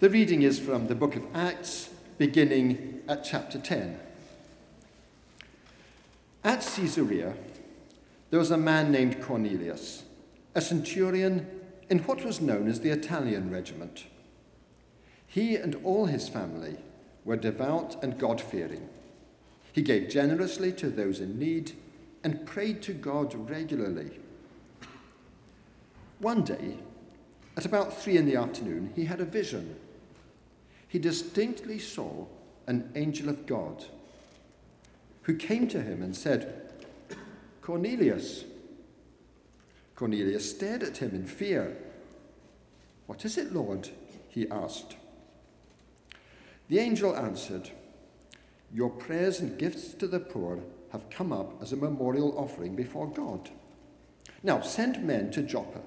The reading is from the book of Acts, beginning at chapter 10. At Caesarea, there was a man named Cornelius, a centurion in what was known as the Italian regiment. He and all his family were devout and God fearing. He gave generously to those in need and prayed to God regularly. One day, at about three in the afternoon, he had a vision he distinctly saw an angel of God who came to him and said, Cornelius. Cornelius stared at him in fear. What is it, Lord? he asked. The angel answered, Your prayers and gifts to the poor have come up as a memorial offering before God. Now send men to Joppa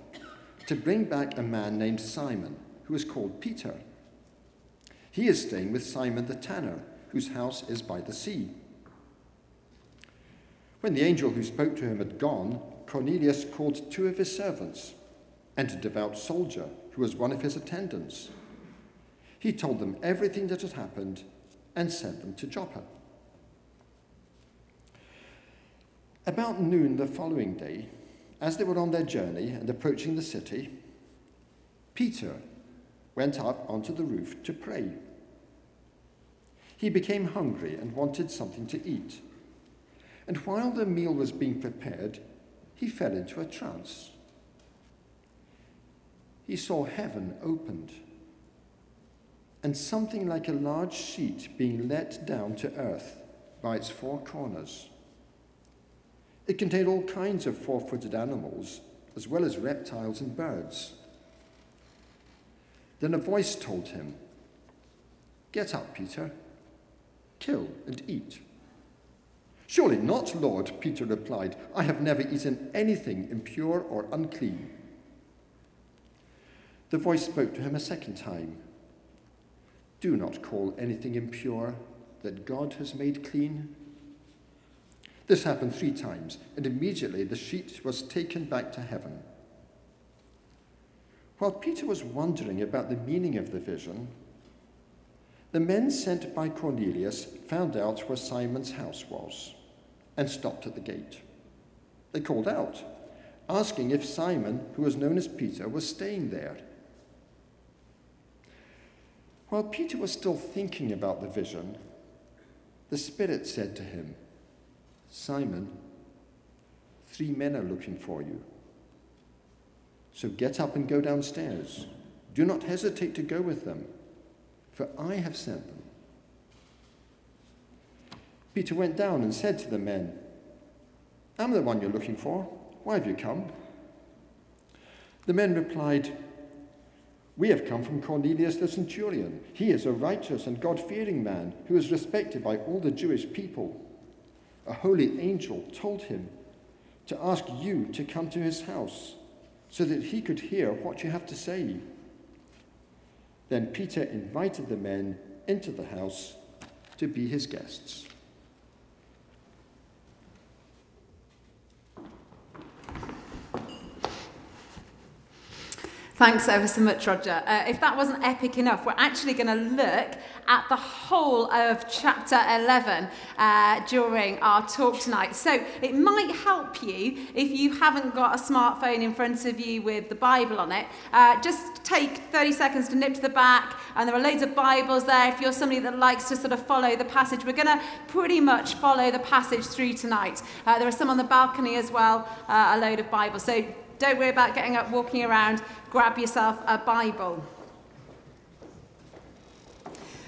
to bring back a man named Simon, who is called Peter. He is staying with Simon the tanner, whose house is by the sea. When the angel who spoke to him had gone, Cornelius called two of his servants and a devout soldier who was one of his attendants. He told them everything that had happened and sent them to Joppa. About noon the following day, as they were on their journey and approaching the city, Peter, went up onto the roof to pray. He became hungry and wanted something to eat. And while the meal was being prepared, he fell into a trance. He saw heaven opened and something like a large sheet being let down to earth by its four corners. It contained all kinds of four footed animals, as well as reptiles and birds. Then a voice told him, Get up, Peter, kill and eat. Surely not, Lord, Peter replied. I have never eaten anything impure or unclean. The voice spoke to him a second time Do not call anything impure that God has made clean. This happened three times, and immediately the sheet was taken back to heaven. While Peter was wondering about the meaning of the vision, the men sent by Cornelius found out where Simon's house was and stopped at the gate. They called out, asking if Simon, who was known as Peter, was staying there. While Peter was still thinking about the vision, the Spirit said to him, Simon, three men are looking for you. So get up and go downstairs. Do not hesitate to go with them, for I have sent them. Peter went down and said to the men, I'm the one you're looking for. Why have you come? The men replied, We have come from Cornelius the centurion. He is a righteous and God fearing man who is respected by all the Jewish people. A holy angel told him to ask you to come to his house so that he could hear what you have to say. Then Peter invited the men into the house to be his guests. Thanks ever so much, Roger. Uh, if that wasn't epic enough, we're actually going to look at the whole of chapter 11 uh, during our talk tonight. So it might help you if you haven't got a smartphone in front of you with the Bible on it. Uh, just take 30 seconds to nip to the back, and there are loads of Bibles there. If you're somebody that likes to sort of follow the passage, we're going to pretty much follow the passage through tonight. Uh, there are some on the balcony as well, uh, a load of Bibles. So don't worry about getting up, walking around. Grab yourself a Bible.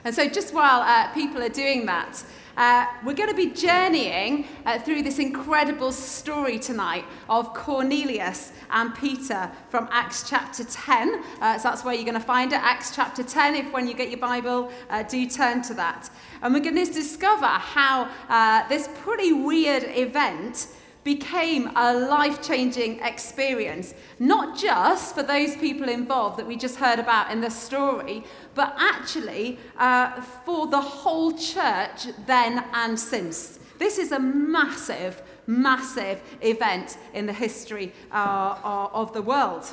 And so, just while uh, people are doing that, uh, we're going to be journeying uh, through this incredible story tonight of Cornelius and Peter from Acts chapter 10. Uh, so that's where you're going to find it, Acts chapter 10. If when you get your Bible, uh, do turn to that. And we're going to discover how uh, this pretty weird event became a life changing experience, not just for those people involved that we just heard about in the story, but actually uh, for the whole church then and since. This is a massive, massive event in the history uh, of the world.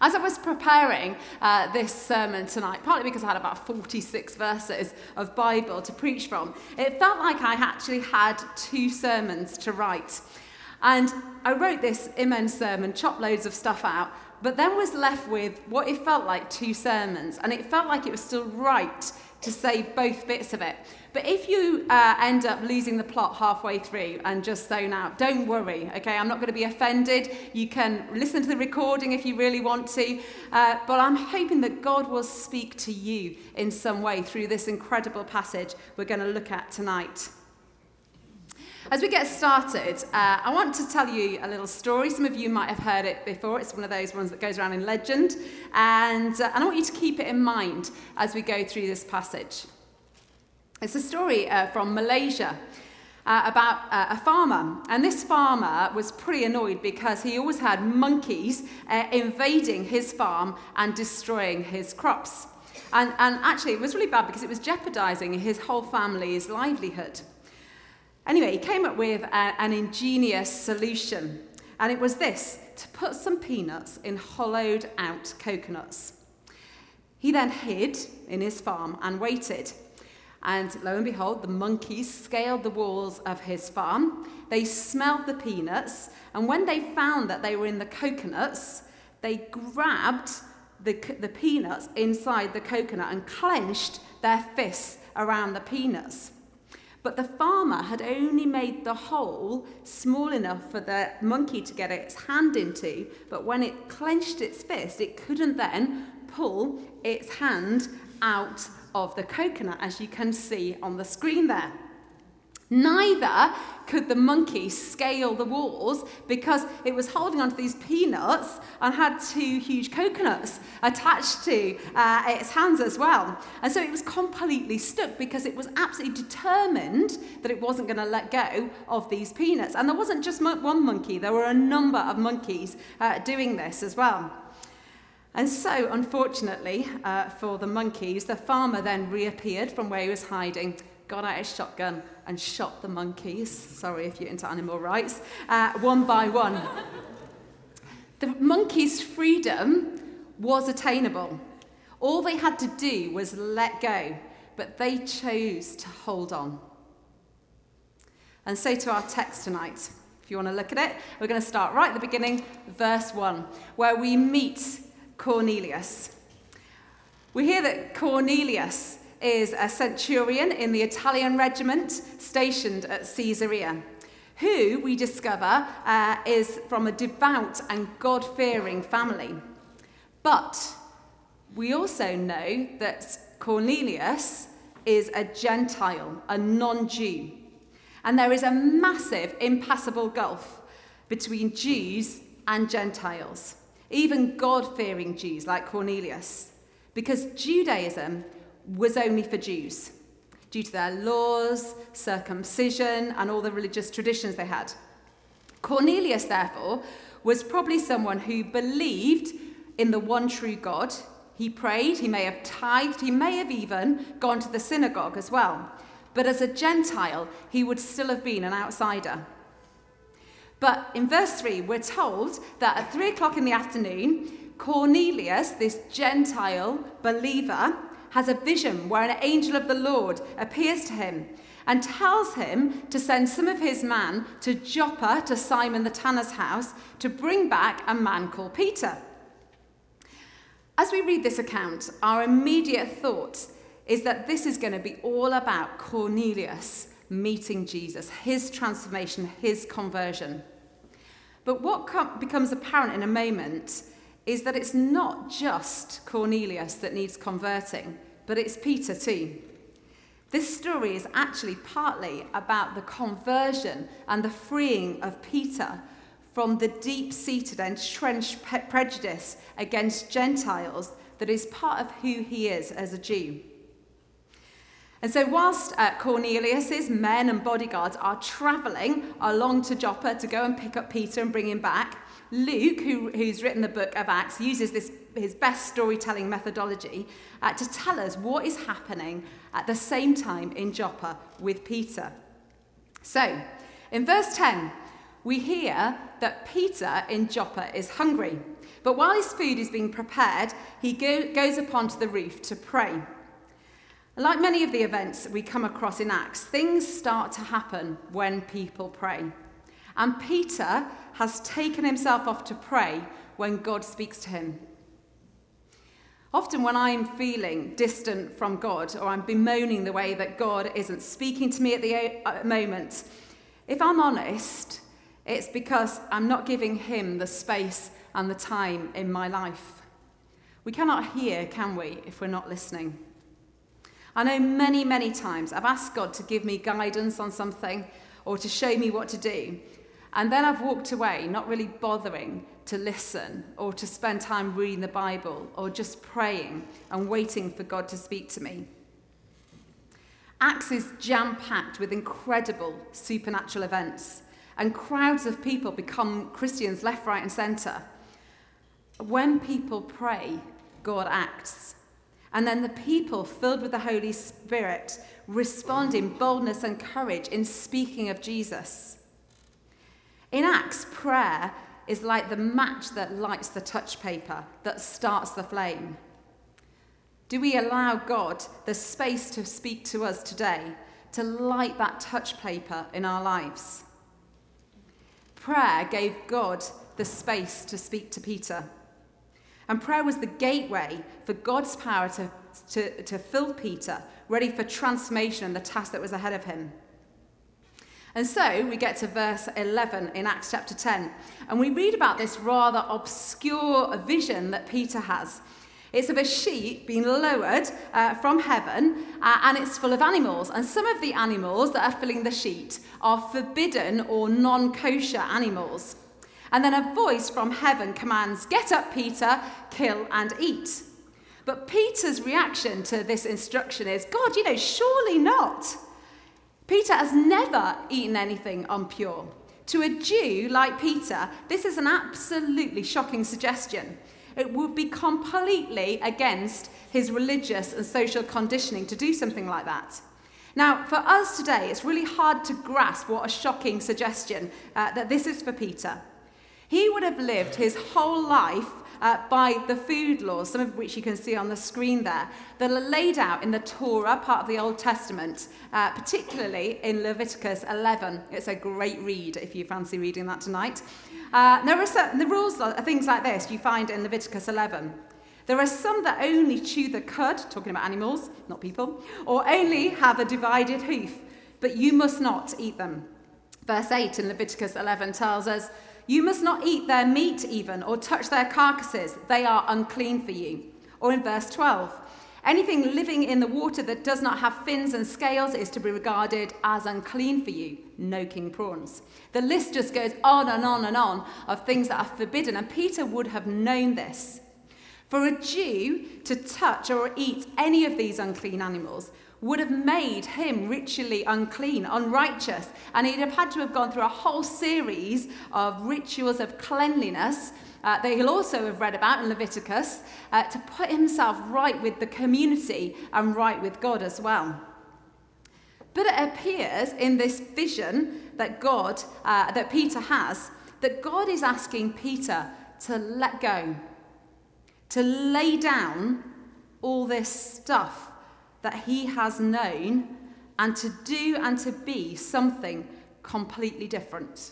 As I was preparing uh, this sermon tonight, partly because I had about 46 verses of Bible to preach from, it felt like I actually had two sermons to write. And I wrote this immense sermon, chopped loads of stuff out, but then was left with what it felt like two sermons. And it felt like it was still right to say both bits of it. But if you uh, end up losing the plot halfway through and just zone out, don't worry, okay? I'm not going to be offended. You can listen to the recording if you really want to. Uh, but I'm hoping that God will speak to you in some way through this incredible passage we're going to look at tonight. As we get started, uh, I want to tell you a little story. Some of you might have heard it before. It's one of those ones that goes around in legend. And, uh, and I want you to keep it in mind as we go through this passage. It's a story uh, from Malaysia. Uh, about uh, a farmer. And this farmer was pretty annoyed because he always had monkeys uh, invading his farm and destroying his crops. And, and actually, it was really bad because it was jeopardizing his whole family's livelihood. Anyway, he came up with a, an ingenious solution. And it was this to put some peanuts in hollowed out coconuts. He then hid in his farm and waited. And lo and behold, the monkeys scaled the walls of his farm. They smelled the peanuts, and when they found that they were in the coconuts, they grabbed the, the peanuts inside the coconut and clenched their fists around the peanuts. But the farmer had only made the hole small enough for the monkey to get its hand into, but when it clenched its fist, it couldn't then pull its hand out of the coconut, as you can see on the screen there. Neither could the monkey scale the walls because it was holding onto these peanuts and had two huge coconuts attached to uh, its hands as well. And so it was completely stuck because it was absolutely determined that it wasn't going to let go of these peanuts. And there wasn't just one monkey, there were a number of monkeys uh, doing this as well. And so, unfortunately uh, for the monkeys, the farmer then reappeared from where he was hiding, got out his shotgun, and shot the monkeys. Sorry if you're into animal rights, uh, one by one. the monkeys' freedom was attainable. All they had to do was let go, but they chose to hold on. And so, to our text tonight, if you want to look at it, we're going to start right at the beginning, verse 1, where we meet Cornelius. We hear that Cornelius is a centurion in the Italian regiment stationed at Caesarea, who we discover uh, is from a devout and God fearing family. But we also know that Cornelius is a Gentile, a non Jew. And there is a massive, impassable gulf between Jews and Gentiles even God fearing Jews like Cornelius, because Judaism was only for Jews due to their laws, circumcision, and all the religious traditions they had. Cornelius, therefore, was probably someone who believed in the one true God. He prayed, he may have tithed, he may have even gone to the synagogue as well. But as a Gentile, he would still have been an outsider. But in verse 3, we're told that at 3 o'clock in the afternoon, Cornelius, this Gentile believer, has a vision where an angel of the Lord appears to him and tells him to send some of his man to Joppa to Simon the tanner's house to bring back a man called Peter. As we read this account, our immediate thought is that this is going to be all about Cornelius meeting Jesus, his transformation, his conversion. But what com- becomes apparent in a moment is that it's not just Cornelius that needs converting, but it's Peter too. This story is actually partly about the conversion and the freeing of Peter from the deep seated, entrenched prejudice against Gentiles that is part of who he is as a Jew. And so, whilst uh, Cornelius's men and bodyguards are travelling along to Joppa to go and pick up Peter and bring him back, Luke, who, who's written the book of Acts, uses this, his best storytelling methodology uh, to tell us what is happening at the same time in Joppa with Peter. So, in verse 10, we hear that Peter in Joppa is hungry. But while his food is being prepared, he go, goes up onto the roof to pray. Like many of the events we come across in Acts, things start to happen when people pray. And Peter has taken himself off to pray when God speaks to him. Often, when I'm feeling distant from God or I'm bemoaning the way that God isn't speaking to me at the uh, moment, if I'm honest, it's because I'm not giving Him the space and the time in my life. We cannot hear, can we, if we're not listening? I know many, many times I've asked God to give me guidance on something or to show me what to do. And then I've walked away, not really bothering to listen or to spend time reading the Bible or just praying and waiting for God to speak to me. Acts is jam packed with incredible supernatural events, and crowds of people become Christians left, right, and centre. When people pray, God acts. And then the people, filled with the Holy Spirit, respond in boldness and courage in speaking of Jesus. In Acts, prayer is like the match that lights the touch paper, that starts the flame. Do we allow God the space to speak to us today, to light that touch paper in our lives? Prayer gave God the space to speak to Peter. And prayer was the gateway for God's power to, to, to fill Peter, ready for transformation and the task that was ahead of him. And so we get to verse 11 in Acts chapter 10, and we read about this rather obscure vision that Peter has. It's of a sheep being lowered uh, from heaven, uh, and it's full of animals. And some of the animals that are filling the sheet are forbidden or non kosher animals. And then a voice from heaven commands, Get up, Peter, kill and eat. But Peter's reaction to this instruction is, God, you know, surely not. Peter has never eaten anything impure. To a Jew like Peter, this is an absolutely shocking suggestion. It would be completely against his religious and social conditioning to do something like that. Now, for us today, it's really hard to grasp what a shocking suggestion uh, that this is for Peter. He would have lived his whole life uh, by the food laws, some of which you can see on the screen there, that are laid out in the Torah, part of the Old Testament, uh, particularly in Leviticus 11. It's a great read if you fancy reading that tonight. Uh, there are certain, the rules are things like this you find in Leviticus 11. There are some that only chew the cud, talking about animals, not people, or only have a divided hoof, but you must not eat them. Verse 8 in Leviticus 11 tells us, You must not eat their meat even, or touch their carcasses, they are unclean for you. Or in verse 12, Anything living in the water that does not have fins and scales is to be regarded as unclean for you. No king prawns. The list just goes on and on and on of things that are forbidden, and Peter would have known this. For a Jew to touch or eat any of these unclean animals would have made him ritually unclean, unrighteous, and he'd have had to have gone through a whole series of rituals of cleanliness uh, that he'll also have read about in Leviticus uh, to put himself right with the community and right with God as well. But it appears in this vision that God, uh, that Peter has, that God is asking Peter to let go, to lay down all this stuff that he has known and to do and to be something completely different.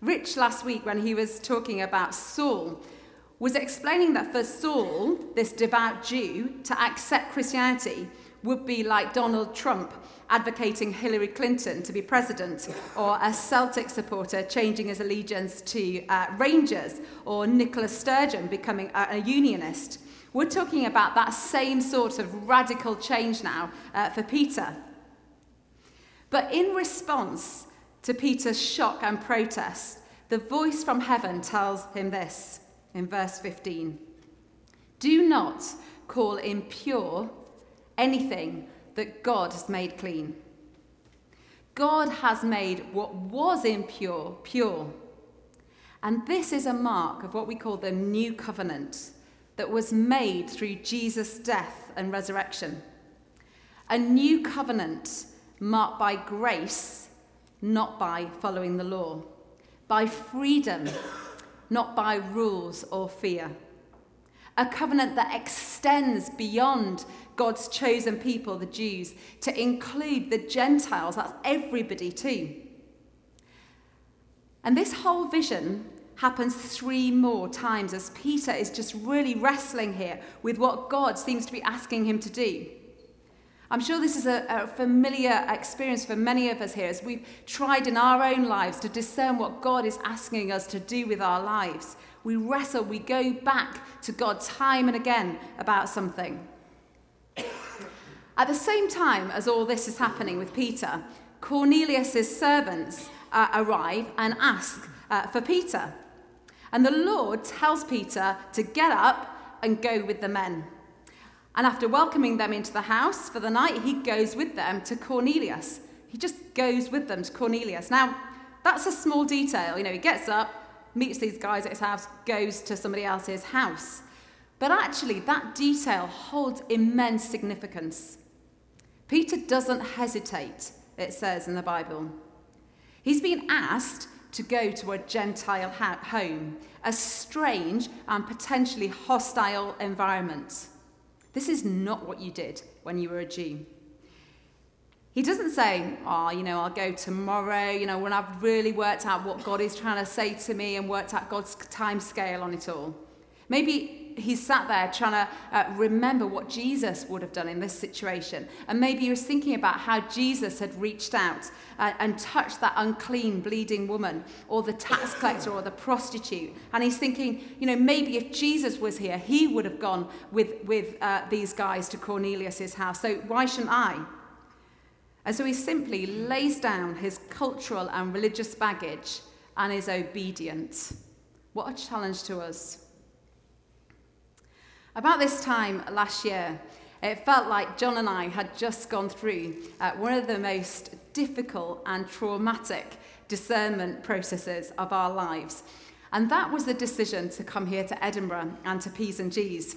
Rich last week, when he was talking about Saul, was explaining that for Saul, this devout Jew, to accept Christianity would be like Donald Trump advocating Hillary Clinton to be president, or a Celtic supporter changing his allegiance to uh, Rangers, or Nicola Sturgeon becoming a, a, unionist. We're talking about that same sort of radical change now uh, for Peter. But in response to Peter's shock and protest, the voice from heaven tells him this in verse 15 Do not call impure anything that God has made clean. God has made what was impure pure. And this is a mark of what we call the new covenant that was made through Jesus' death and resurrection. A new covenant marked by grace not by following the law, by freedom, not by rules or fear. A covenant that extends beyond God's chosen people, the Jews, to include the Gentiles, that's everybody too. And this whole vision happens three more times as Peter is just really wrestling here with what God seems to be asking him to do. I'm sure this is a, a, familiar experience for many of us here as we've tried in our own lives to discern what God is asking us to do with our lives. We wrestle, we go back to God time and again about something. At the same time as all this is happening with Peter, Cornelius' servants uh, arrive and ask uh, for Peter. And the Lord tells Peter to get up and go with the men. And after welcoming them into the house for the night, he goes with them to Cornelius. He just goes with them to Cornelius. Now, that's a small detail. You know, he gets up, meets these guys at his house, goes to somebody else's house. But actually, that detail holds immense significance. Peter doesn't hesitate, it says in the Bible. He's been asked to go to a Gentile home, a strange and potentially hostile environment. This is not what you did when you were a Jew. He doesn't say, oh, you know, I'll go tomorrow, you know, when I've really worked out what God is trying to say to me and worked out God's time scale on it all. Maybe he's sat there trying to uh, remember what Jesus would have done in this situation. And maybe he was thinking about how Jesus had reached out uh, and touched that unclean, bleeding woman, or the tax collector, or the prostitute. And he's thinking, you know, maybe if Jesus was here, he would have gone with, with uh, these guys to Cornelius's house. So why shouldn't I? And so he simply lays down his cultural and religious baggage and is obedient. What a challenge to us. About this time last year, it felt like John and I had just gone through uh, one of the most difficult and traumatic discernment processes of our lives. And that was the decision to come here to Edinburgh and to P's and G's.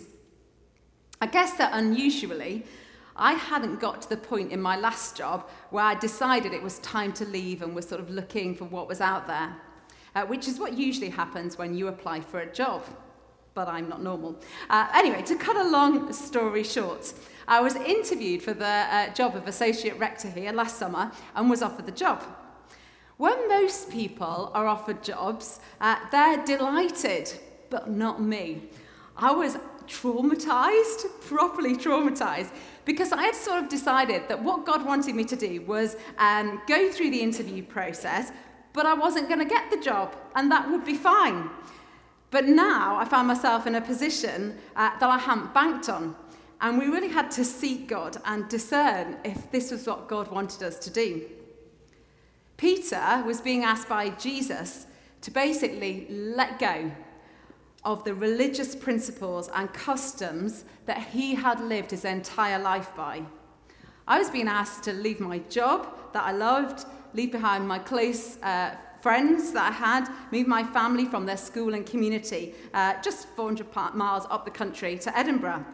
I guess that unusually, I hadn't got to the point in my last job where I decided it was time to leave and was sort of looking for what was out there, uh, which is what usually happens when you apply for a job but I'm not normal. Uh, anyway, to cut a long story short, I was interviewed for the uh, job of associate rector here last summer and was offered the job. When most people are offered jobs, uh, they're delighted, but not me. I was traumatized, properly traumatized, because I had sort of decided that what God wanted me to do was um, go through the interview process, but I wasn't going to get the job, and that would be fine. But now I found myself in a position uh, that I hadn't banked on. And we really had to seek God and discern if this was what God wanted us to do. Peter was being asked by Jesus to basically let go of the religious principles and customs that he had lived his entire life by. I was being asked to leave my job that I loved, leave behind my close uh, friends that I had, moved my family from their school and community uh, just 400 miles up the country to Edinburgh.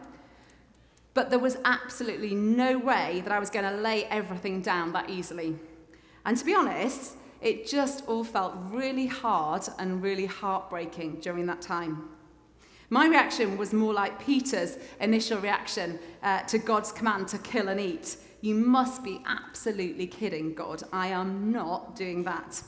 But there was absolutely no way that I was going to lay everything down that easily. And to be honest, it just all felt really hard and really heartbreaking during that time. My reaction was more like Peter's initial reaction uh, to God's command to kill and eat. You must be absolutely kidding, God. I am not doing that.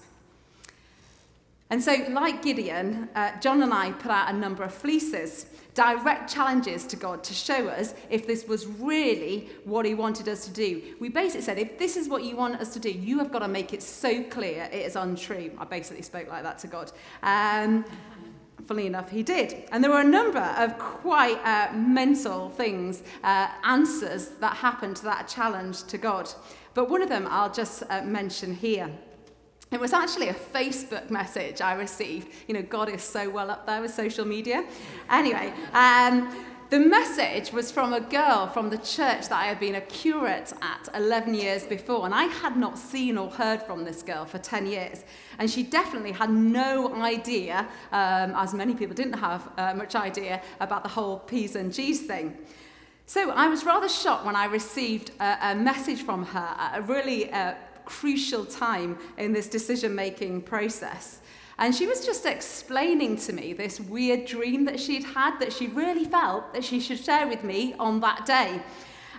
And so, like Gideon, uh, John and I put out a number of fleeces, direct challenges to God to show us if this was really what He wanted us to do. We basically said, if this is what you want us to do, you have got to make it so clear it is untrue. I basically spoke like that to God. Um, funnily enough, he did. And there were a number of quite uh, mental things, uh, answers that happened to that challenge to God. But one of them I'll just uh, mention here. It was actually a Facebook message I received. You know, God is so well up there with social media. Anyway, um, the message was from a girl from the church that I had been a curate at 11 years before, and I had not seen or heard from this girl for 10 years. And she definitely had no idea, um, as many people didn't have uh, much idea, about the whole P's and G's thing. So I was rather shocked when I received a, a message from her, a really uh, crucial time in this decision making process. And she was just explaining to me this weird dream that she'd had that she really felt that she should share with me on that day.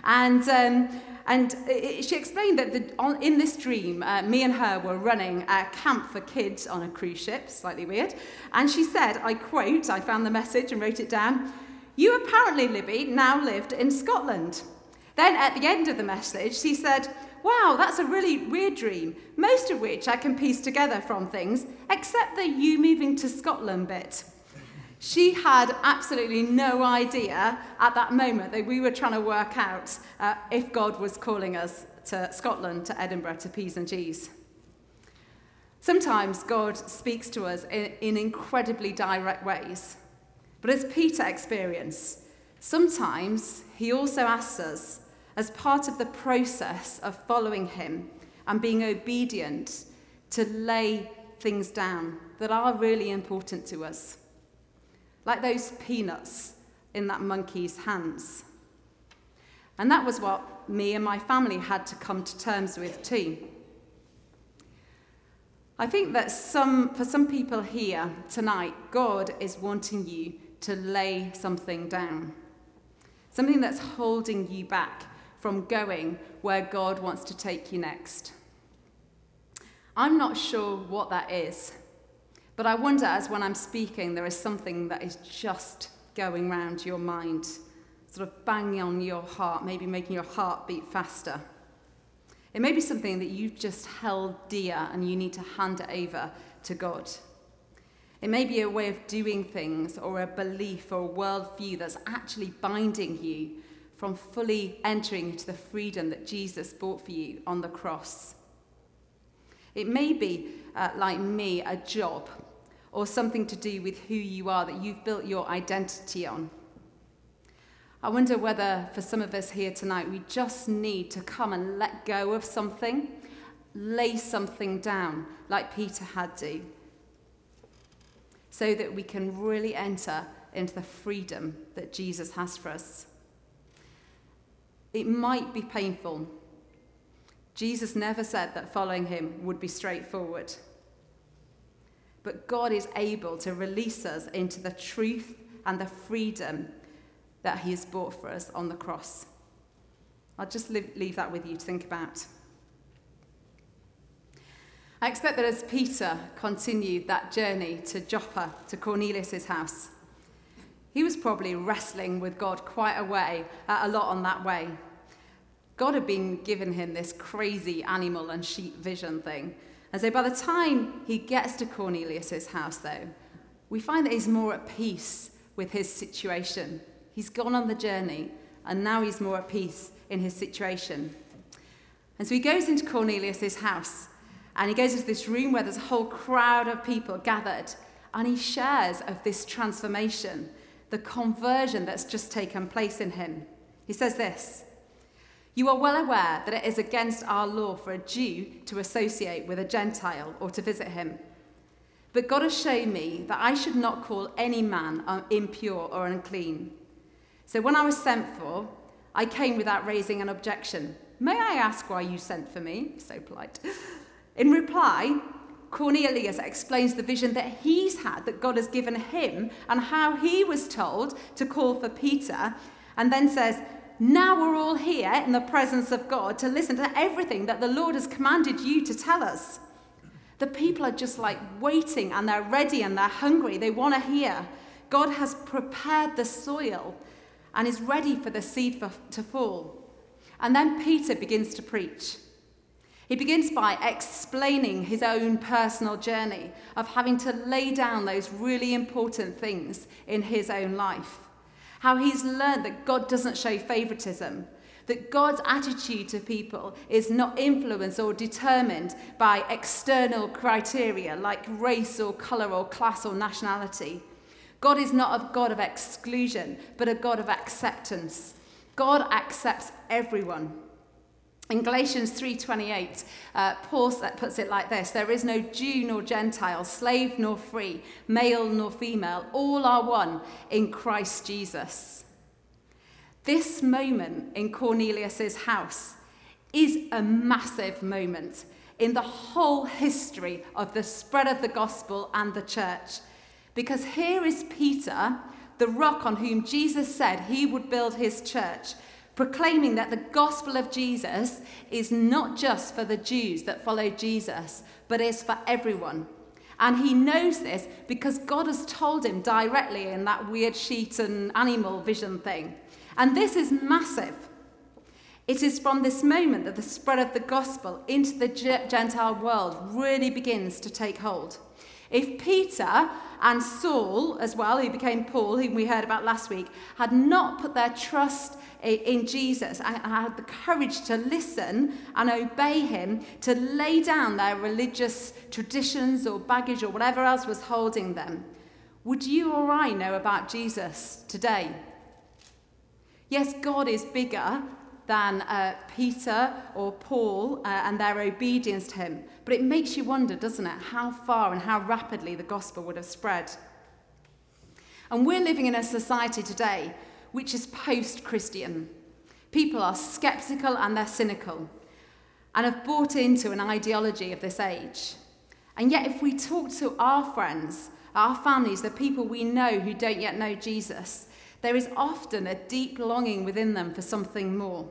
And, um, and it, she explained that the, on, in this dream, uh, me and her were running a camp for kids on a cruise ship, slightly weird. And she said, I quote, I found the message and wrote it down You apparently, Libby, now lived in Scotland. Then at the end of the message, she said, Wow, that's a really weird dream, most of which I can piece together from things, except the you moving to Scotland bit. She had absolutely no idea at that moment that we were trying to work out uh, if God was calling us to Scotland, to Edinburgh, to P's and G's. Sometimes God speaks to us in, in incredibly direct ways. But as Peter experienced, sometimes he also asks us as part of the process of following him and being obedient to lay things down that are really important to us. Like those peanuts in that monkey's hands. And that was what me and my family had to come to terms with too. I think that some, for some people here tonight, God is wanting you to lay something down. Something that's holding you back from going where God wants to take you next. I'm not sure what that is, but I wonder as when I'm speaking, there is something that is just going round your mind, sort of banging on your heart, maybe making your heart beat faster. It may be something that you've just held dear and you need to hand it over to God. It may be a way of doing things or a belief or a worldview that's actually binding you from fully entering into the freedom that Jesus bought for you on the cross. It may be, uh, like me, a job or something to do with who you are that you've built your identity on. I wonder whether, for some of us here tonight, we just need to come and let go of something, lay something down, like Peter had to, so that we can really enter into the freedom that Jesus has for us. It might be painful. Jesus never said that following him would be straightforward. But God is able to release us into the truth and the freedom that he has bought for us on the cross. I'll just leave that with you to think about. I expect that as Peter continued that journey to Joppa, to Cornelius' house, he was probably wrestling with God quite a way, uh, a lot on that way. God had been giving him this crazy animal and sheep vision thing. And so by the time he gets to Cornelius' house, though, we find that he's more at peace with his situation. He's gone on the journey, and now he's more at peace in his situation. And so he goes into Cornelius' house, and he goes into this room where there's a whole crowd of people gathered, and he shares of this transformation the conversion that's just taken place in him. He says this You are well aware that it is against our law for a Jew to associate with a Gentile or to visit him. But God has shown me that I should not call any man impure or unclean. So when I was sent for, I came without raising an objection. May I ask why you sent for me? So polite. In reply, Cornelius explains the vision that he's had, that God has given him, and how he was told to call for Peter, and then says, Now we're all here in the presence of God to listen to everything that the Lord has commanded you to tell us. The people are just like waiting and they're ready and they're hungry. They want to hear. God has prepared the soil and is ready for the seed for, to fall. And then Peter begins to preach. He begins by explaining his own personal journey of having to lay down those really important things in his own life. How he's learned that God doesn't show favoritism, that God's attitude to people is not influenced or determined by external criteria like race or colour or class or nationality. God is not a God of exclusion, but a God of acceptance. God accepts everyone. In Galatians 3:28, uh, Paul puts it like this: There is no Jew nor Gentile, slave nor free, male nor female, all are one in Christ Jesus. This moment in Cornelius's house is a massive moment. in the whole history of the spread of the gospel and the church. Because here is Peter, the rock on whom Jesus said he would build his church, proclaiming that the gospel of Jesus is not just for the Jews that follow Jesus, but is for everyone. And he knows this because God has told him directly in that weird sheet and animal vision thing. And this is massive. It is from this moment that the spread of the gospel into the Gentile world really begins to take hold. If Peter and Saul, as well, who became Paul, whom we heard about last week, had not put their trust in Jesus and had the courage to listen and obey him, to lay down their religious traditions or baggage or whatever else was holding them, would you or I know about Jesus today? Yes, God is bigger than uh, Peter or Paul uh, and their obedience to him. But it makes you wonder, doesn't it, how far and how rapidly the gospel would have spread. And we're living in a society today which is post Christian. People are skeptical and they're cynical and have bought into an ideology of this age. And yet, if we talk to our friends, our families, the people we know who don't yet know Jesus, there is often a deep longing within them for something more.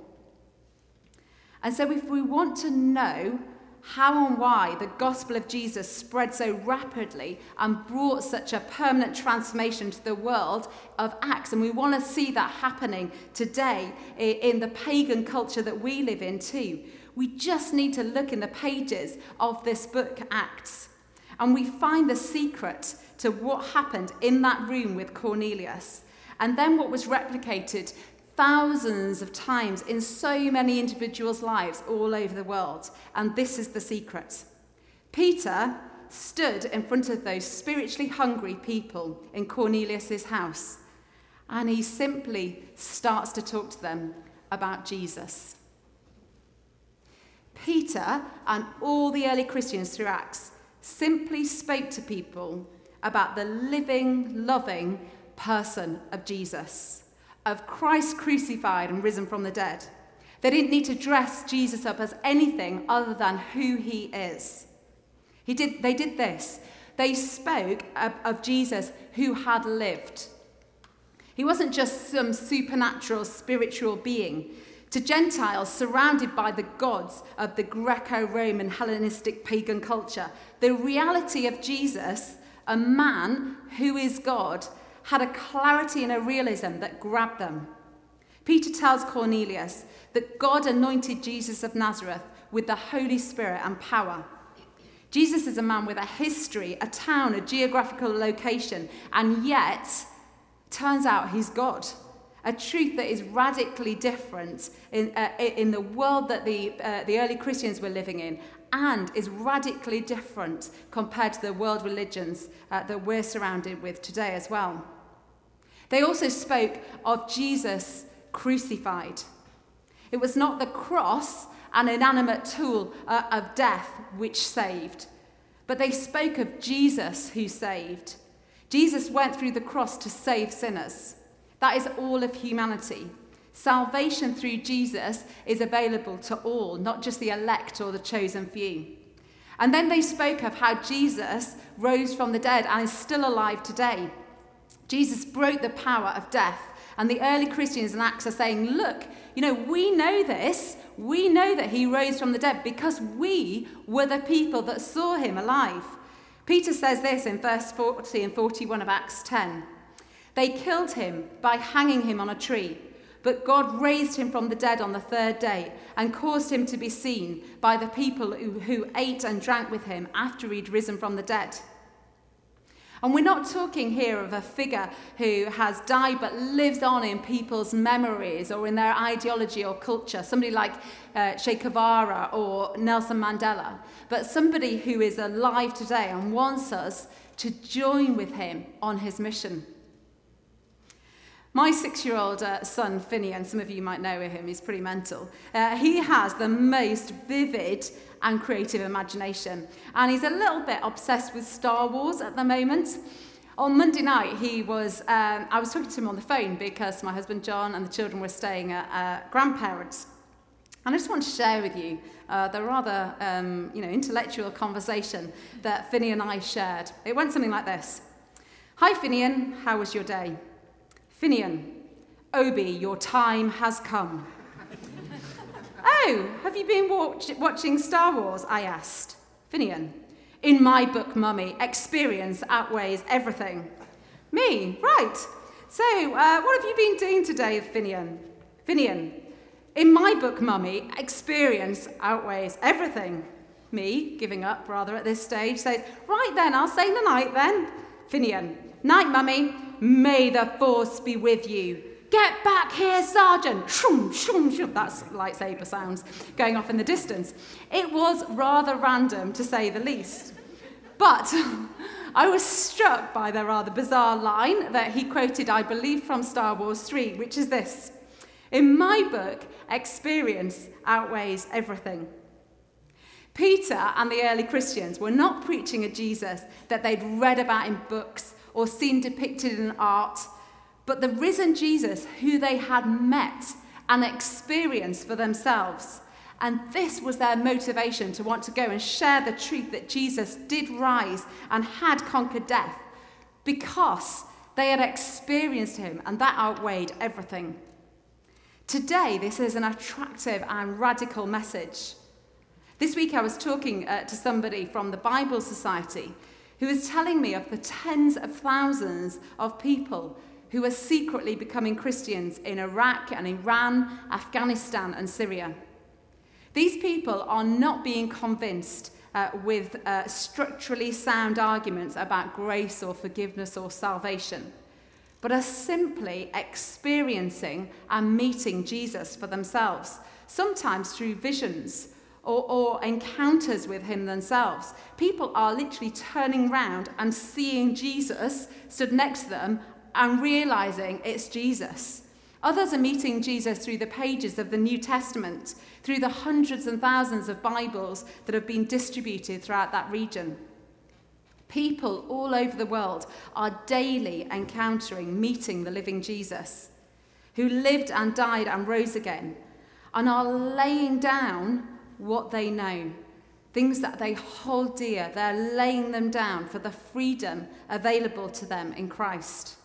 And so, if we want to know how and why the gospel of Jesus spread so rapidly and brought such a permanent transformation to the world of Acts, and we want to see that happening today in the pagan culture that we live in too, we just need to look in the pages of this book, Acts. And we find the secret to what happened in that room with Cornelius. And then what was replicated thousands of times in so many individuals' lives all over the world. And this is the secret. Peter stood in front of those spiritually hungry people in Cornelius's house, and he simply starts to talk to them about Jesus. Peter and all the early Christians through Acts simply spoke to people about the living, loving person of Jesus of Christ crucified and risen from the dead. They didn't need to dress Jesus up as anything other than who he is. He did, they did this. They spoke of, of Jesus who had lived. He wasn't just some supernatural spiritual being. To Gentiles surrounded by the gods of the Greco Roman Hellenistic pagan culture, the reality of Jesus, a man who is God, had a clarity and a realism that grabbed them. Peter tells Cornelius that God anointed Jesus of Nazareth with the Holy Spirit and power. Jesus is a man with a history, a town, a geographical location, and yet, turns out he's God. A truth that is radically different in, uh, in the world that the, uh, the early Christians were living in, and is radically different compared to the world religions uh, that we're surrounded with today as well. They also spoke of Jesus crucified. It was not the cross, an inanimate tool uh, of death, which saved, but they spoke of Jesus who saved. Jesus went through the cross to save sinners. That is all of humanity. Salvation through Jesus is available to all, not just the elect or the chosen few. And then they spoke of how Jesus rose from the dead and is still alive today. Jesus broke the power of death. And the early Christians in Acts are saying, look, you know, we know this. We know that he rose from the dead because we were the people that saw him alive. Peter says this in verse 40 and 41 of Acts 10. They killed him by hanging him on a tree, but God raised him from the dead on the third day and caused him to be seen by the people who, who ate and drank with him after he'd risen from the dead. And we're not talking here of a figure who has died but lives on in people's memories or in their ideology or culture, somebody like uh, Che Guevara or Nelson Mandela, but somebody who is alive today and wants us to join with him on his mission. My six year old uh, son, Finney, and some of you might know him, he's pretty mental, uh, he has the most vivid and creative imagination. And he's a little bit obsessed with Star Wars at the moment. On Monday night, he was, um, I was talking to him on the phone because my husband John and the children were staying at uh, grandparents. And I just want to share with you uh, the rather um, you know, intellectual conversation that Finney and I shared. It went something like this Hi, Finian, how was your day? Finian, Obi, your time has come. oh, have you been watch- watching Star Wars? I asked. Finian, in my book, Mummy, experience outweighs everything. Me, right. So, uh, what have you been doing today, Finian? Finian, in my book, Mummy, experience outweighs everything. Me, giving up rather at this stage, says, Right then, I'll say the night then. Finian, Night, Mummy. May the force be with you. Get back here, Sergeant! Shum, shum, shum. That's lightsaber sounds going off in the distance. It was rather random, to say the least. But I was struck by the rather bizarre line that he quoted, I believe, from Star Wars 3, which is this In my book, experience outweighs everything. Peter and the early Christians were not preaching a Jesus that they'd read about in books or seen depicted in art, but the risen Jesus who they had met and experienced for themselves. And this was their motivation to want to go and share the truth that Jesus did rise and had conquered death because they had experienced him and that outweighed everything. Today, this is an attractive and radical message. This week, I was talking uh, to somebody from the Bible Society who was telling me of the tens of thousands of people who are secretly becoming Christians in Iraq and Iran, Afghanistan, and Syria. These people are not being convinced uh, with uh, structurally sound arguments about grace or forgiveness or salvation, but are simply experiencing and meeting Jesus for themselves, sometimes through visions or, or encounters with him themselves. People are literally turning round and seeing Jesus stood next to them and realizing it's Jesus. Others are meeting Jesus through the pages of the New Testament, through the hundreds and thousands of Bibles that have been distributed throughout that region. People all over the world are daily encountering, meeting the living Jesus, who lived and died and rose again, and are laying down what they know, things that they hold dear. They're laying them down for the freedom available to them in Christ.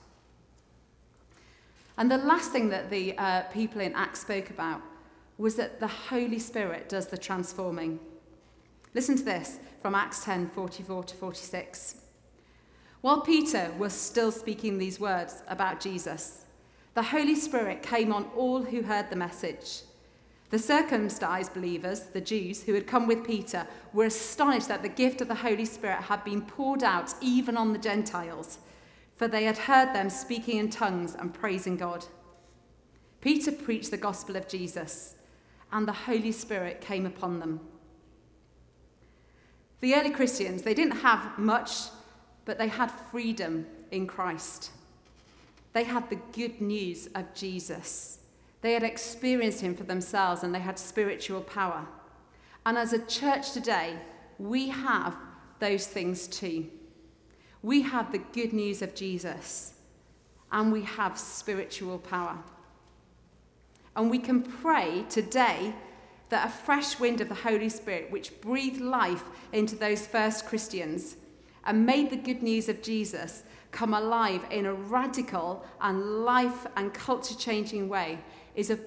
And the last thing that the uh, people in Acts spoke about was that the Holy Spirit does the transforming. Listen to this from Acts 10 44 to 46. While Peter was still speaking these words about Jesus, the Holy Spirit came on all who heard the message. The circumcised believers, the Jews, who had come with Peter, were astonished that the gift of the Holy Spirit had been poured out even on the Gentiles, for they had heard them speaking in tongues and praising God. Peter preached the gospel of Jesus, and the Holy Spirit came upon them. The early Christians, they didn't have much, but they had freedom in Christ. They had the good news of Jesus. They had experienced him for themselves and they had spiritual power. And as a church today, we have those things too. We have the good news of Jesus and we have spiritual power. And we can pray today that a fresh wind of the Holy Spirit, which breathed life into those first Christians and made the good news of Jesus come alive in a radical and life and culture changing way, is, a,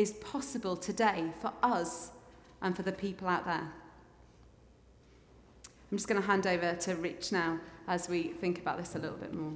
is possible today for us and for the people out there. I'm just going to hand over to Rich now as we think about this a little bit more.